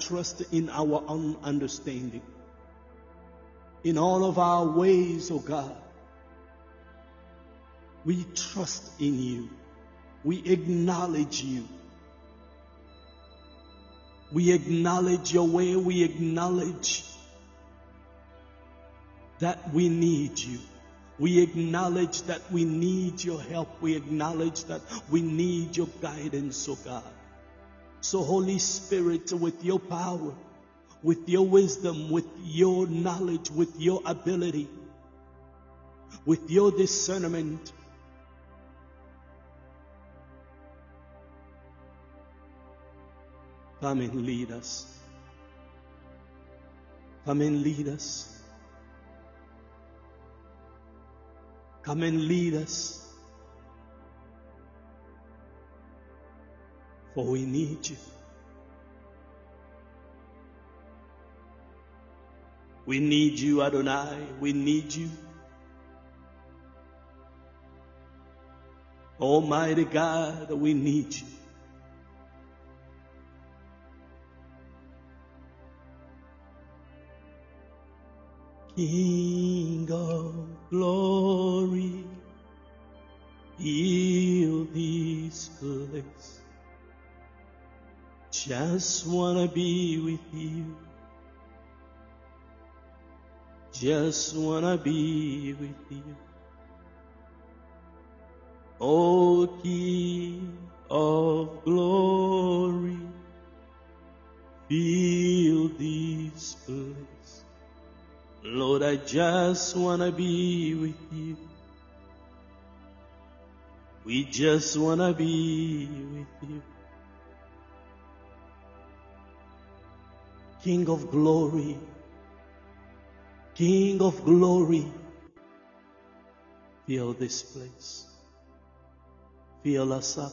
trust in our own understanding. In all of our ways, O oh God, we trust in you. We acknowledge you. We acknowledge your way. We acknowledge that we need you. We acknowledge that we need your help. We acknowledge that we need your guidance, oh God. So Holy Spirit, with your power, with your wisdom, with your knowledge, with your ability, with your discernment, come and lead us. Come and lead us. Come and lead us. For we need you. We need you, Adonai. We need you. Almighty God, we need you. King of glory, heal this place. Just wanna be with you. Just wanna be with you. O King of glory, fill this place. Lord, I just want to be with you. We just want to be with you. King of glory, King of glory, fill this place. Fill us up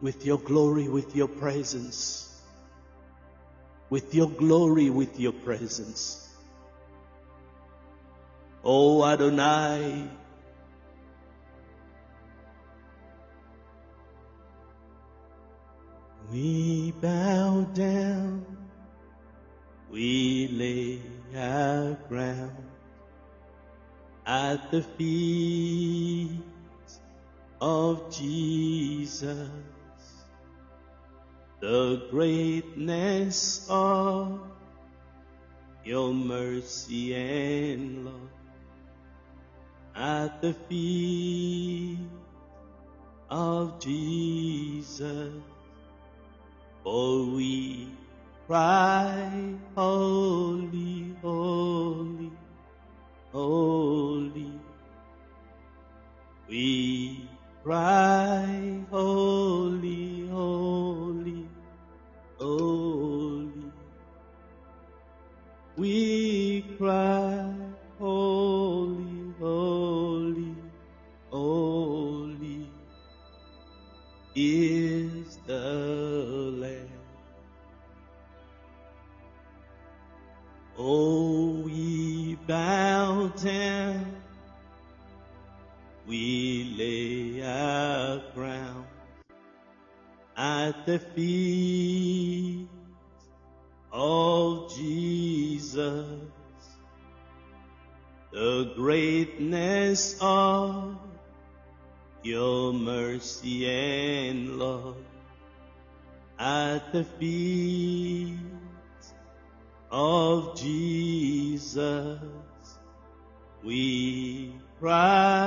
with your glory, with your presence. With your glory, with your presence. Oh Adonai, we bow down, at the feet of Jesus the greatness of your mercy and love at the feet of Jesus. For we cry, cry, holy, holy, holy. We cry, holy, holy, holy is the Lamb. Oh, we bow down, we at the feet of Jesus. The greatness of your mercy and love at the feet of Jesus. We cry,